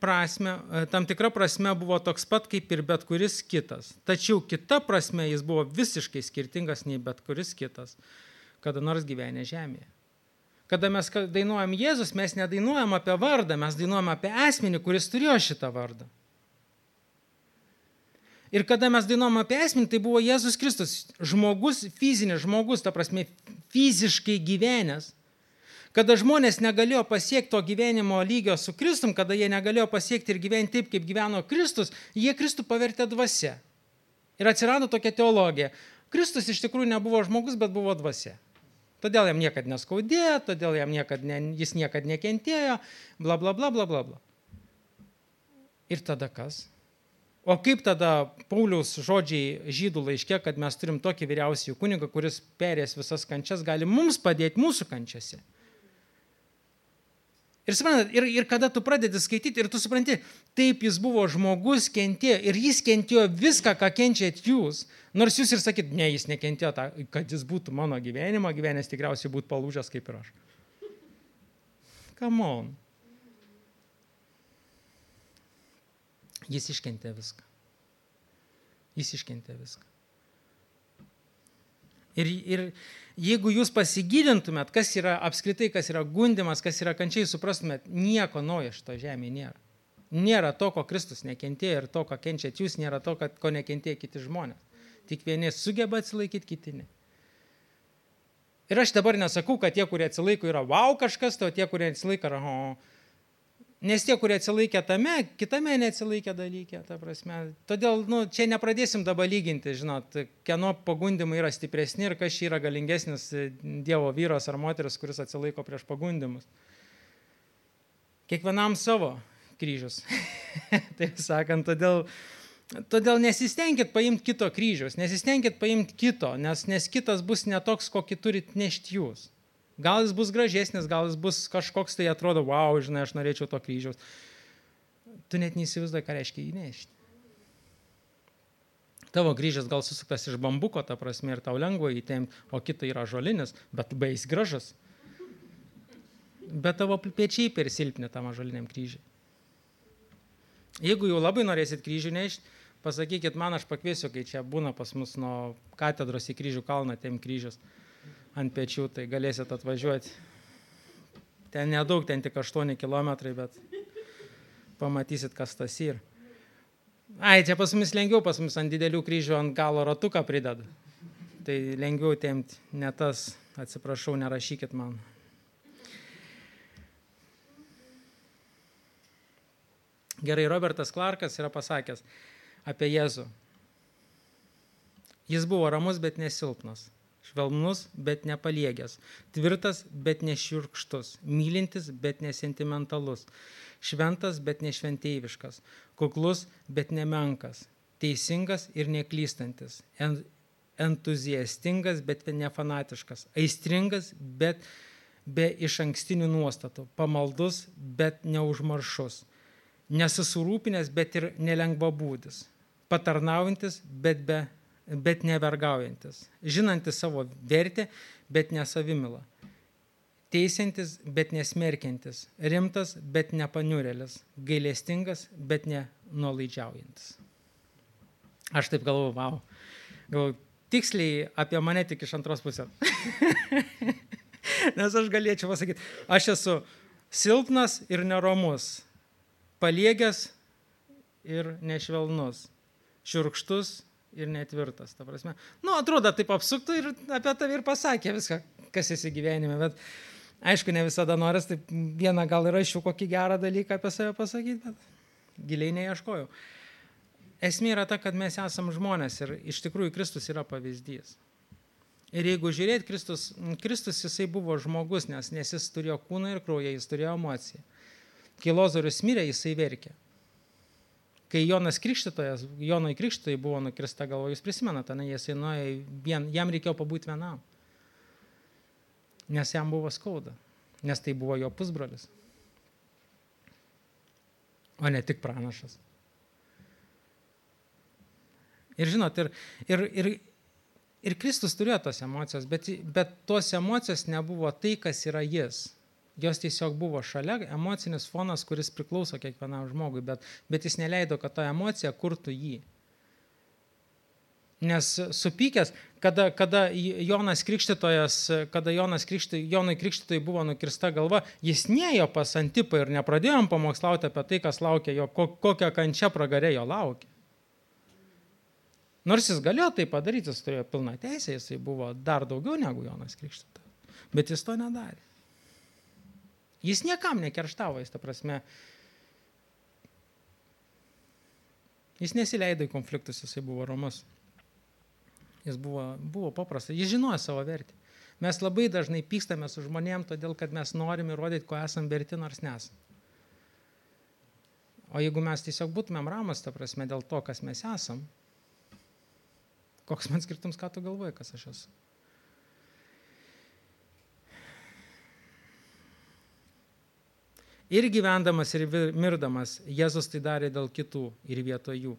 prasme, e, tam tikrą prasme buvo toks pat kaip ir bet kuris kitas. Tačiau kita prasme jis buvo visiškai skirtingas nei bet kuris kitas, kada nors gyvenė žemėje. Kada mes dainuojam Jėzus, mes nedainuojam apie vardą, mes dainuojam apie asmenį, kuris turėjo šitą vardą. Ir kada mes dainuom apie esminį, tai buvo Jėzus Kristus, žmogus, fizinis žmogus, ta prasme, fiziškai gyvenęs. Kada žmonės negalėjo pasiekti to gyvenimo lygio su Kristum, kada jie negalėjo pasiekti ir gyventi taip, kaip gyveno Kristus, jie Kristų pavertė dvasia. Ir atsirado tokia teologija. Kristus iš tikrųjų nebuvo žmogus, bet buvo dvasia. Todėl jam niekada neskaudėjo, todėl jam niekad ne, jis niekada nekentėjo, bla bla bla bla bla bla. Ir tada kas? O kaip tada Pauliaus žodžiai žydų laiške, kad mes turim tokį vyriausiąjį kunigą, kuris perės visas kančias, gali mums padėti mūsų kančiose. Ir, suprantat, ir, ir kada tu pradedi skaityti ir tu supranti, taip jis buvo žmogus, kentėjo ir jis kentėjo viską, ką kenčiat jūs. Nors jūs ir sakyt, ne, jis nekentėjo, tą, kad jis būtų mano gyvenimo, gyvenęs tikriausiai būtų palūžęs kaip ir aš. Come on. Jis iškentė viską. Jis iškentė viską. Ir, ir jeigu jūs pasigilintumėt, kas yra apskritai, kas yra gundimas, kas yra kančiai, suprastumėt, nieko naujo šito žemėje nėra. Nėra to, ko Kristus nekentėjo ir to, ko kenčiat jūs, nėra to, ko nekentėjo kiti žmonės. Tik vieni sugeba atsilaikyti, kiti ne. Ir aš dabar nesakau, kad tie, kurie atsilaiko, yra wow kažkas, o tie, kurie atsilaiko, yra oh, Nes tie, kurie atsilaikė tame, kitame neatsilaikė dalykė, ta prasme. Todėl, nu, čia nepradėsim dabar lyginti, žinot, kieno pagundimai yra stipresni ir kas čia yra galingesnis Dievo vyras ar moteris, kuris atsilaiko prieš pagundimus. Kiekvienam savo kryžius. <laughs> Taip sakant, todėl, todėl nesistengit paimti kito kryžiaus, nesistengit paimti kito, nes, nes kitas bus netoks, kokį turit nešti jūs. Gal jis bus gražesnis, gal jis bus kažkoks tai atrodo, wow, žinai, aš norėčiau to kryžiaus. Tu net neįsivaizduoji, ką reiškia įnešti. Tavo kryžius gal susuktas iš bambuko, ta prasme, ir tau lengva įtemti, o kita yra žolinis, bet bais gražas. Bet tavo pečiai per silpni tam žoliniam kryžiui. Jeigu jau labai norėsit kryžių nešti, pasakykit man, aš pakviesiu, kai čia būna pas mus nuo katedros į kryžių kalną tem kryžius ant pečių, tai galėsit atvažiuoti. Ten nedaug, ten tik 8 km, bet pamatysit, kas tas yra. Ai, čia pas mus lengviau, pas mus ant didelių kryžių ant galo ratuką prideda. Tai lengviau temti, ne tas, atsiprašau, nerašykit man. Gerai, Robertas Clarkas yra pasakęs apie Jėzų. Jis buvo ramus, bet nesilpnas švelnus, bet nepaliegęs, tvirtas, bet nešiurkštus, mylintis, bet nesentimentalus, šventas, bet nešventeiviškas, kuklus, bet nemenkas, teisingas ir neklystantis, entuziastingas, bet nefanatiškas, aistringas, bet be iš ankstinių nuostatų, pamaldus, bet neužmaršus, nesusirūpinęs, bet ir nelengva būdis, patarnaujantis, bet be bet nevergaujantis, žinantis savo vertę, bet ne savimilą, teisiantis, bet nesmerkiantis, rimtas, bet nepaniurėlis, gailestingas, bet nenuolaidžiaujantis. Aš taip galvoju, wow. Galvoju, tiksliai apie mane tik iš antros pusės. <laughs> Nes aš galėčiau pasakyti, aš esu silpnas ir neromus, paliegęs ir nešvelnus, širkštus ir netvirtas. Ta prasme, nu, atrodo, taip apsuktų ir apie tave ir pasakė viską, kas esi gyvenime, bet aišku, ne visada noras, taip vieną gal ir aš jau kokį gerą dalyką apie save pasakyti, bet giliai neieškojau. Esmė yra ta, kad mes esame žmonės ir iš tikrųjų Kristus yra pavyzdys. Ir jeigu žiūrėt, Kristus, Kristus jisai buvo žmogus, nes, nes jis turėjo kūną ir kraują, jis turėjo emociją. Kai Lozorius mirė, jisai verkė. Kai Jonas Krikštytojas, Jonui Krikštytojai buvo nukirsta galva, jūs prisimenate, ne, jisai nuėjo, vien, jam reikėjo pabūti vienam. Nes jam buvo skauda, nes tai buvo jo pusbrolis. O ne tik pranašas. Ir žinot, ir, ir, ir, ir Kristus turėjo tos emocijos, bet, bet tos emocijos nebuvo tai, kas yra jis. Jos tiesiog buvo šalia, emocinis fonas, kuris priklauso kiekvienam žmogui, bet, bet jis neleido, kad ta emocija kurtų jį. Nes supykęs, kada, kada Jonas Krikštytojas, kada Jonas Krikšty, Jonui Krikštytojai buvo nukirsta galva, jis neėjo pas Antipą ir nepradėjom pamokslauti apie tai, kas laukia jo, kokią kančią pragarė jo laukia. Nors jis galėjo tai padaryti, jis turėjo pilną teisę, jisai buvo dar daugiau negu Jonas Krikštytojas. Bet jis to nedarė. Jis niekam nekerštavo, jis ta prasme. Jis nesileido į konfliktus, jisai buvo romus. Jis buvo, buvo paprastas, jis žinojo savo vertę. Mes labai dažnai pykstame su žmonėm, todėl kad mes norim įrodyti, ko esam verti, nors nesam. O jeigu mes tiesiog būtumėm ramas, ta prasme, dėl to, kas mes esam, koks man skirtums, ką tu galvoji, kas aš esu. Ir gyvendamas, ir mirdamas, Jėzus tai darė dėl kitų ir vietoj jų.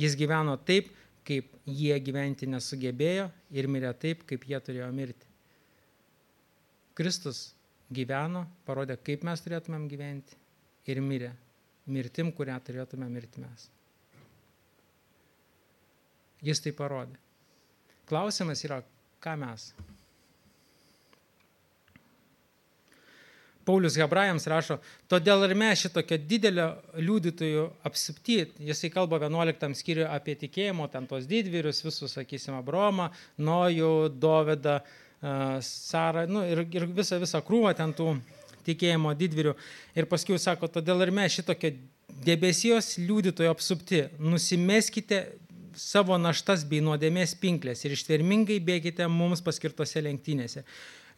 Jis gyveno taip, kaip jie gyventi nesugebėjo ir mirė taip, kaip jie turėjo mirti. Kristus gyveno, parodė, kaip mes turėtumėm gyventi ir mirė mirtim, kurią turėtume mirti mes. Jis tai parodė. Klausimas yra, ką mes. Paulius Hebrajams rašo, todėl ir mes šitokio didelio liudytojų apsipti, jisai kalba 11 skyriui apie tikėjimo, ten tos didvyrius, visus, sakysim, Abromą, Nojų, Dovydą, Sarą, nu, ir, ir visą, visą krūvą ten tų tikėjimo didvyrių. Ir paskui sako, todėl ir mes šitokio debesijos liudytojų apsupti, nusimeskite savo naštas bei nuodėmės pinklės ir ištvermingai bėgite mums paskirtose lenktynėse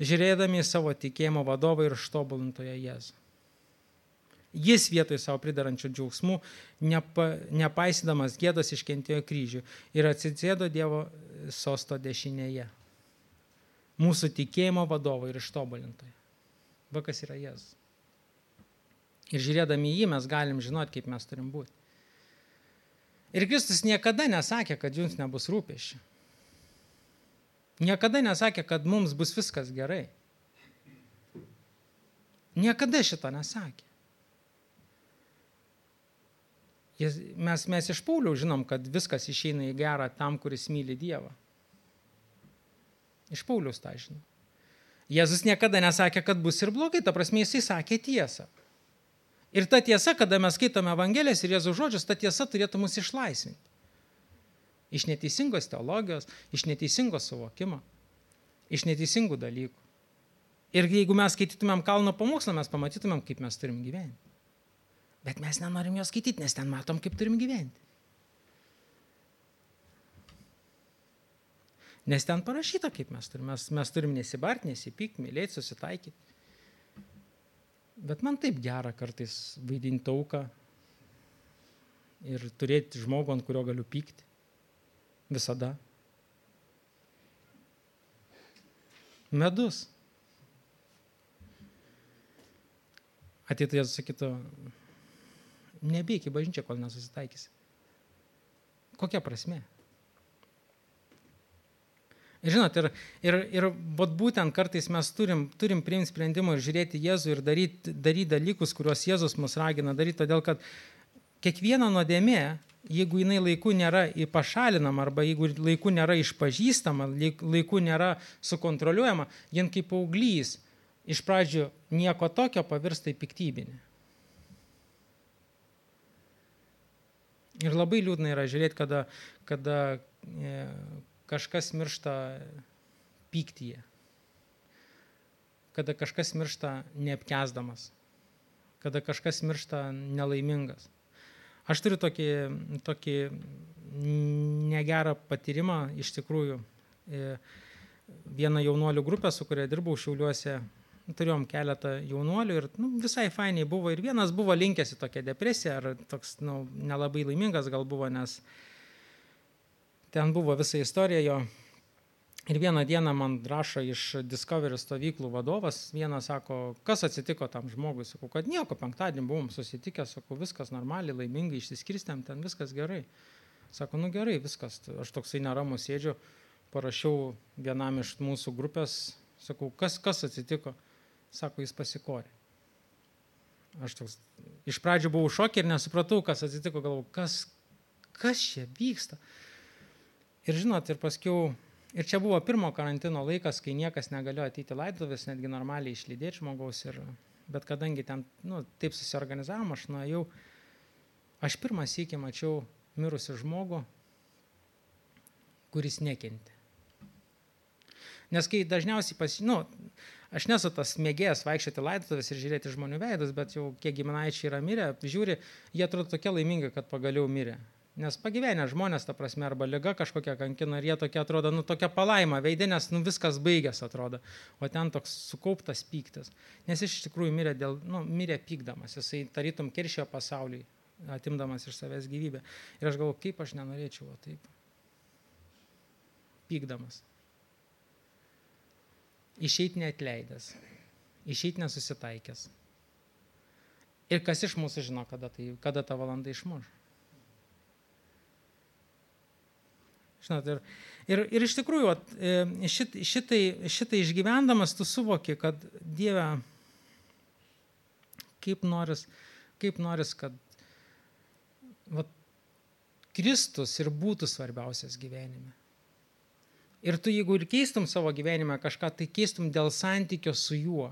žiūrėdami į savo tikėjimo vadovą ir ištobulintoje Jėzų. Jis vietoj savo pridarančių džiaugsmų, nepa, nepaisydamas gėdos iškentėjo kryžių ir atsisėdo Dievo sosto dešinėje. Mūsų tikėjimo vadovo ir ištobulintoje. Va kas yra Jėzus. Ir žiūrėdami į jį mes galim žinoti, kaip mes turim būti. Ir Kristus niekada nesakė, kad jums nebus rūpešių. Niekada nesakė, kad mums bus viskas gerai. Niekada šito nesakė. Mes, mes iš Paulių žinom, kad viskas išeina į gerą tam, kuris myli Dievą. Iš Paulius tą žinom. Jėzus niekada nesakė, kad bus ir blogai, ta prasme jisai sakė tiesą. Ir ta tiesa, kada mes skaitome Evangelijas ir Jėzus žodžius, ta tiesa turėtų mus išlaisvinti. Iš neteisingos teologijos, iš neteisingo suvokimo, iš neteisingų dalykų. Ir jeigu mes skaitytumėm kalno pamokslą, mes pamatytumėm, kaip mes turim gyventi. Bet mes nenorim jo skaityti, nes ten matom, kaip turim gyventi. Nes ten parašyta, kaip mes turim. Mes, mes turim nesibart, nesipykti, mylėti, susitaikyti. Bet man taip gera kartais vaidinti auką ir turėti žmogų, ant kurio galiu pykti. Visada. Medus. Ateitų Jėzus sakytų, nebėk į bažnyčią, kol nesusitaikysi. Kokia prasme? Žinot, ir, ir, ir būtent kartais mes turim, turim priimti sprendimą ir žiūrėti Jėzų ir daryti, daryti dalykus, kuriuos Jėzus mus ragina daryti, todėl kad kiekviena nuodėmė, jeigu jinai laiku nėra pašalinama arba jeigu laiku nėra išpažįstama, laiku nėra sukontroliuojama, jin kaip auglys iš pradžių nieko tokio pavirsta į piktybinį. Ir labai liūdna yra žiūrėti, kada, kada e, kažkas miršta pyktyje, kada kažkas miršta neapkesdamas, kada kažkas miršta nelaimingas. Aš turiu tokį, tokį negerą patyrimą iš tikrųjų. E, vieną jaunuolių grupę, su kuria dirbau šiauliuose, turėjom keletą jaunuolių ir nu, visai fainiai buvo. Ir vienas buvo linkęs į tokią depresiją, ar toks nu, nelabai laimingas gal buvo, nes ten buvo visa istorija jo. Ir vieną dieną man rašo iš Discovery stovyklų vadovas, vienas sako, kas atsitiko tam žmogui, sakau, kad nieko, penktadienį buvom susitikę, sakau, viskas normaliai, laimingai išsiskirstėm, ten viskas gerai. Sako, nu gerai, viskas, aš toksai neramus sėdžiu, parašiau vienam iš mūsų grupės, sakau, kas, kas atsitiko, sako, jis pasikorė. Aš toks, iš pradžių buvau šokė ir nesupratau, kas atsitiko, galvoju, kas, kas čia vyksta. Ir žinot, ir paskiau, ir čia buvo pirmo karantino laikas, kai niekas negalėjo ateiti laidotuvės, netgi normaliai išlydėti žmogaus. Ir, bet kadangi ten, nu, taip susiorganizavom, aš nuėjau, aš pirmą sėkį mačiau mirusi žmogų, kuris nekentė. Nes kai dažniausiai pas, nu, aš nesu tas mėgėjas vaikščioti laidotuvės ir žiūrėti žmonių veidus, bet jau kiek giminaičiai yra mirę, žiūri, jie atrodo tokie laimingi, kad pagaliau mirė. Nes pagyvenę žmonės, ta prasme, arba lyga kažkokia kankina ir jie tokia atrodo, nu tokia palaima veidė, nes nu, viskas baigęs atrodo. O ten toks sukauptas pyktis. Nes jis iš tikrųjų mirė, dėl, nu, mirė pykdamas, jisai tarytum kiršėjo pasaulį, atimdamas iš savęs gyvybę. Ir aš galvoju, kaip aš nenorėčiau taip. Pykdamas. Išeit neatleidęs. Išeit nesusitaikęs. Ir kas iš mūsų žino, kada, tai, kada ta valanda išmuš. Žinot, ir, ir, ir iš tikrųjų, e, šit, šitai, šitai išgyvendamas tu suvoki, kad Dieve, kaip noris, kaip noris kad vat, Kristus ir būtų svarbiausias gyvenime. Ir tu jeigu ir keistum savo gyvenime kažką, tai keistum dėl santykio su juo.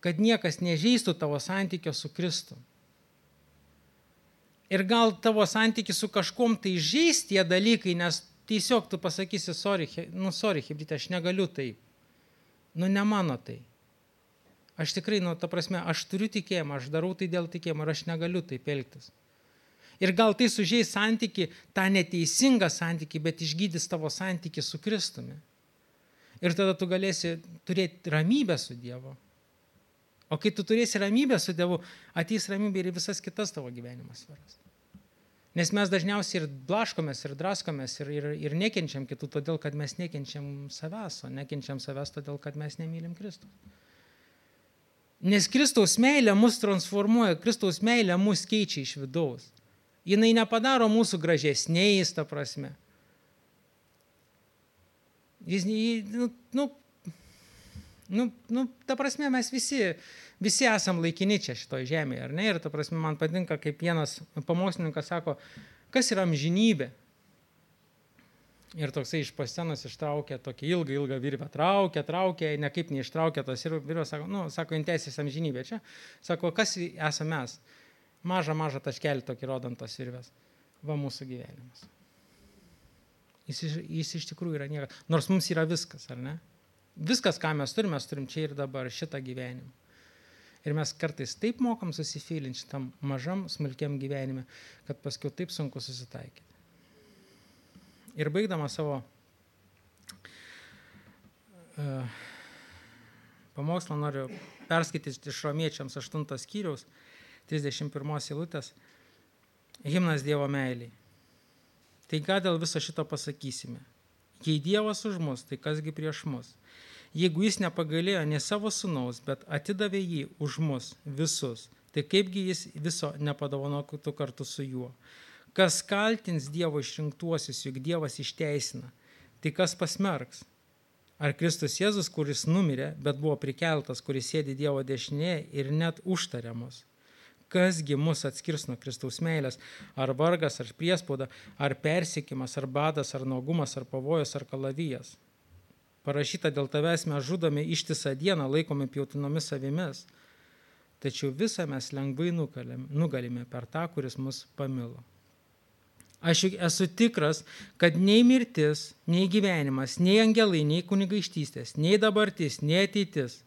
Kad niekas nežeistų tavo santykio su Kristum. Ir gal tavo santyki su kažkom tai žais tie dalykai, nes tiesiog tu pasakysi, sorry, nu, sorry, hebrytė, aš negaliu taip. Nu, ne mano tai. Aš tikrai, nu, ta prasme, aš turiu tikėjimą, aš darau tai dėl tikėjimo ir aš negaliu taip elgtis. Ir gal tai sužeis santyki, tą neteisingą santyki, bet išgydys tavo santyki su Kristumi. Ir tada tu galėsi turėti ramybę su Dievu. O kai tu turėsi ramybę su Dievu, ateis ramybė ir visas kitas tavo gyvenimo sferas. Nes mes dažniausiai ir blaškomės, ir draskomės, ir, ir, ir nekenčiam kitų, todėl kad mes nekenčiam savęs, o nekenčiam savęs todėl, kad mes nemylim Kristus. Nes Kristaus meilė mus transformuoja, Kristaus meilė mus keičia iš vidaus. Jis nepadaro mūsų gražesniais, ta prasme. Jis, nu, nu, Nu, ta prasme, mes visi, visi esam laikini čia šitoje žemėje, ar ne? Ir ta prasme, man patinka, kaip vienas pamokslininkas sako, kas yra amžinybė. Ir toksai iš pascenos ištraukė tokį ilgą, ilgą virvę, traukė, traukė, nekaip neištraukė tos virvės, sako, nu, sako, intesės amžinybė čia. Sako, kas esame mes? Mažą, mažą taškelį tokį rodant tos virvės. Va mūsų gyvenimas. Jis, jis iš tikrųjų yra niekas. Nors mums yra viskas, ar ne? Viskas, ką mes turime, mes turim čia ir dabar šitą gyvenimą. Ir mes kartais taip mokam susifylinti šitam mažam, smulkiam gyvenime, kad paskui taip sunku susitaikyti. Ir baigdama savo uh, pamokslą noriu perskaityti iš romiečiams 8 skyriaus 31 eilutės himnas Dievo meiliai. Tai ką dėl viso šito pasakysime? Jei Dievas už mus, tai kasgi prieš mus? Jeigu jis nepagailėjo ne savo sunaus, bet atidavė jį už mus visus, tai kaipgi jis viso nepadovanotų kartu su juo? Kas kaltins Dievo išrinktuosius, juk Dievas išteisina. tai kas pasmerks? Ar Kristus Jėzus, kuris numirė, bet buvo prikeltas, kuris sėdi Dievo dešinėje ir net užtariamus? Kasgi mus atskirs nuo Kristaus meilės? Ar vargas, ar priespauda, ar persikimas, ar badas, ar nuogumas, ar pavojus, ar kalavijas? Parašyta dėl tavęs mes žudome ištisą dieną, laikomi pjautinomis savimis. Tačiau visą mes lengvai nugalime per tą, kuris mus pamilo. Aš esu tikras, kad nei mirtis, nei gyvenimas, nei angelai, nei kunigaištystės, nei dabartis, nei ateitis,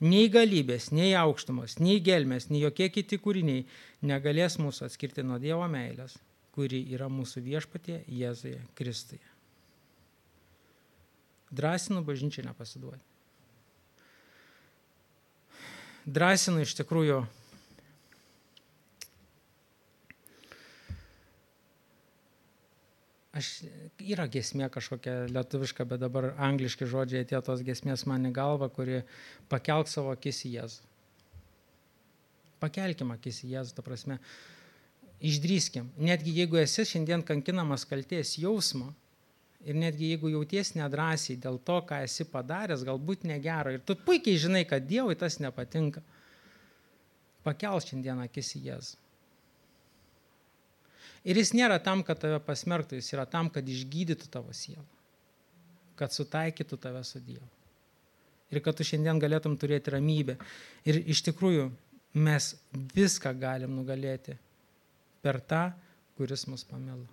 nei galybės, nei aukštumos, nei gelmės, nei jokie kiti kūriniai negalės mūsų atskirti nuo Dievo meilės, kuri yra mūsų viešpatie Jėzuje Kristuje. Drąsinu bažnyčią nepasiduoti. Drąsinu iš tikrųjų aš yra gesmė kažkokia lietuviška, bet dabar angliški žodžiai atėjo tos gesmės man į galvą, kuri pakelk savo akis į Jėzų. Pakelkim akis į Jėzų, ta prasme, išdryskim. Netgi jeigu esi šiandien kankinamas kalties jausmo ir netgi jeigu jauties nedrasiai dėl to, ką esi padaręs, galbūt negero ir tu puikiai žinai, kad Dievui tas nepatinka, pakel šiandien akis į Jėzų. Ir jis nėra tam, kad tave pasmerktų, jis yra tam, kad išgydytų tavo sielą, kad sutaikytų tave su Dievu. Ir kad tu šiandien galėtum turėti ramybę. Ir iš tikrųjų mes viską galim nugalėti per tą, kuris mus pamilo.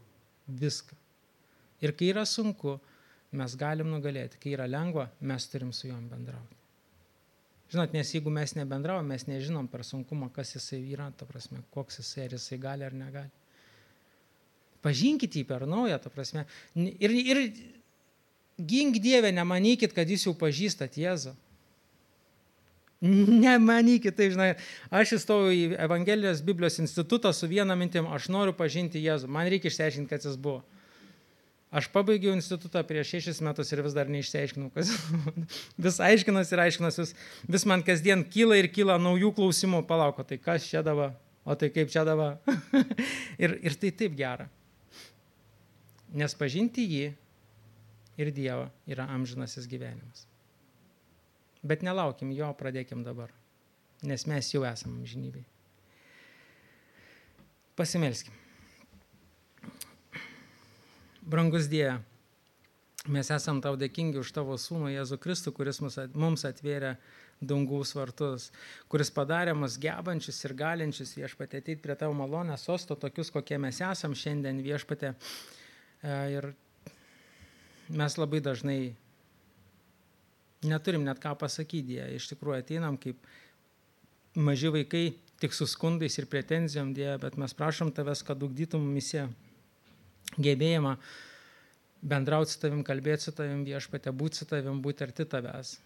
Viską. Ir kai yra sunku, mes galim nugalėti. Kai yra lengva, mes turim su juom bendrauti. Žinot, nes jeigu mes nebendraujam, mes nežinom per sunkumą, kas jisai yra, ta prasme, koks jisai, ar jisai gali ar negali. Pažinkit jį per naują, ta prasme. Ir, ir gink Dievę, nemanykit, kad jūs jau pažįstat Jėzų. Nemanykit, tai žinai, aš įstojau į Evangelijos Biblijos institutą su viena mintim, aš noriu pažinti Jėzų, man reikia išsiaiškinti, kas jis buvo. Aš pabaigiau institutą prieš šešis metus ir vis dar neišsiaiškinau, kas <laughs> vis aiškinas ir aiškinas, vis, vis man kasdien kyla ir kyla naujų klausimų, palauko, tai kas čia dabar, o tai kaip čia dabar. <laughs> ir, ir tai taip gera. Nes pažinti jį ir Dievą yra amžinasis gyvenimas. Bet nelaukim jo, pradėkim dabar, nes mes jau esame amžinybėje. Pasimelskim. Brangus Dieve, mes esam tau dėkingi už tavo sūnų Jėzų Kristų, kuris mums atvėrė dangaus vartus, kuris padarė mus gebančius ir galinčius viešpatė ateiti prie tavo malonės sosto, tokius, kokie mes esam šiandien viešpatė. E, ir mes labai dažnai neturim net ką pasakyti, jie iš tikrųjų ateinam kaip maži vaikai, tik su skundais ir pretenzijom dėja, bet mes prašom tavęs, kad ugdytum misiją gebėjimą bendrauti su tavim, kalbėti su tavim viešpatė, būti su tavim, būti arti tavęs.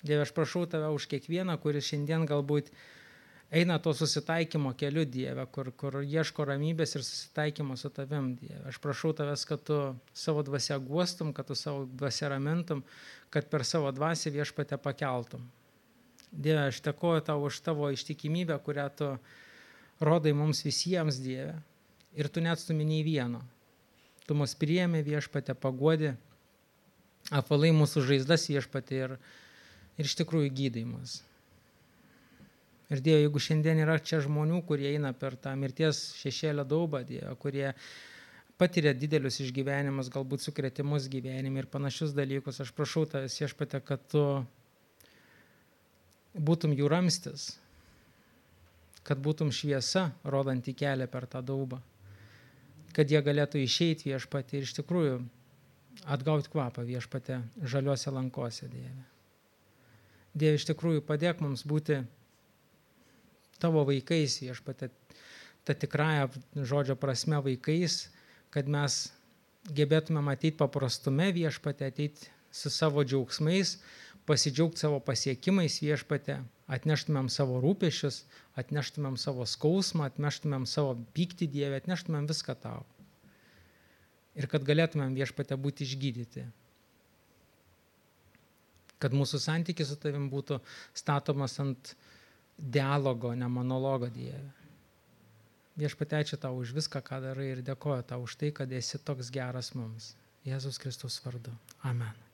Dieve, aš prašau tave už kiekvieną, kuris šiandien galbūt uh, eina to susitaikymo keliu Dieve, kur, kur ieško ramybės ir susitaikymo su tavim Dieve. Aš prašau tavęs, kad tu savo dvasia guostum, kad tu savo dvasia ramintum, kad per savo dvasę viešpatę pakeltum. Dieve, aš dėkoju tau už tavo ištikimybę, kurią tu rodai mums visiems Dieve. Ir tu neatstumi nei vieno. Tu mus priėmė viešpatę, pagodė, apvalai mūsų žaizdas viešpatė ir, ir iš tikrųjų gydaimas. Ir Dieve, jeigu šiandien yra čia žmonių, kurie eina per tą mirties šešėlio daubą, Dieve, kurie patiria didelius išgyvenimus, galbūt sukretimus gyvenime ir panašius dalykus, aš prašau tavęs viešpate, kad tu būtum jų ramstis, kad būtum šviesa, rodant į kelią per tą daubą, kad jie galėtų išeiti viešpatį ir iš tikrųjų atgauti kvapą viešpatę žaliuose lankose, Dieve. Dieve, iš tikrųjų padėk mums būti tavo vaikais, viešpatė, ta tikrąją žodžio prasme vaikais, kad mes gebėtume matyti paprastume viešpatė, ateiti su savo džiaugsmais, pasidžiaugti savo pasiekimais viešpatė, atneštumėm savo rūpešius, atneštumėm savo skausmą, atneštumėm savo pyktį Dievę, atneštumėm viską tau. Ir kad galėtumėm viešpatę būti išgydyti. Kad mūsų santykis su tavim būtų statomas ant dialogo, ne monologo Dieve. Viešpatečia tau už viską, ką darai ir dėkoju tau už tai, kad esi toks geras mums. Jėzus Kristus vardu. Amen.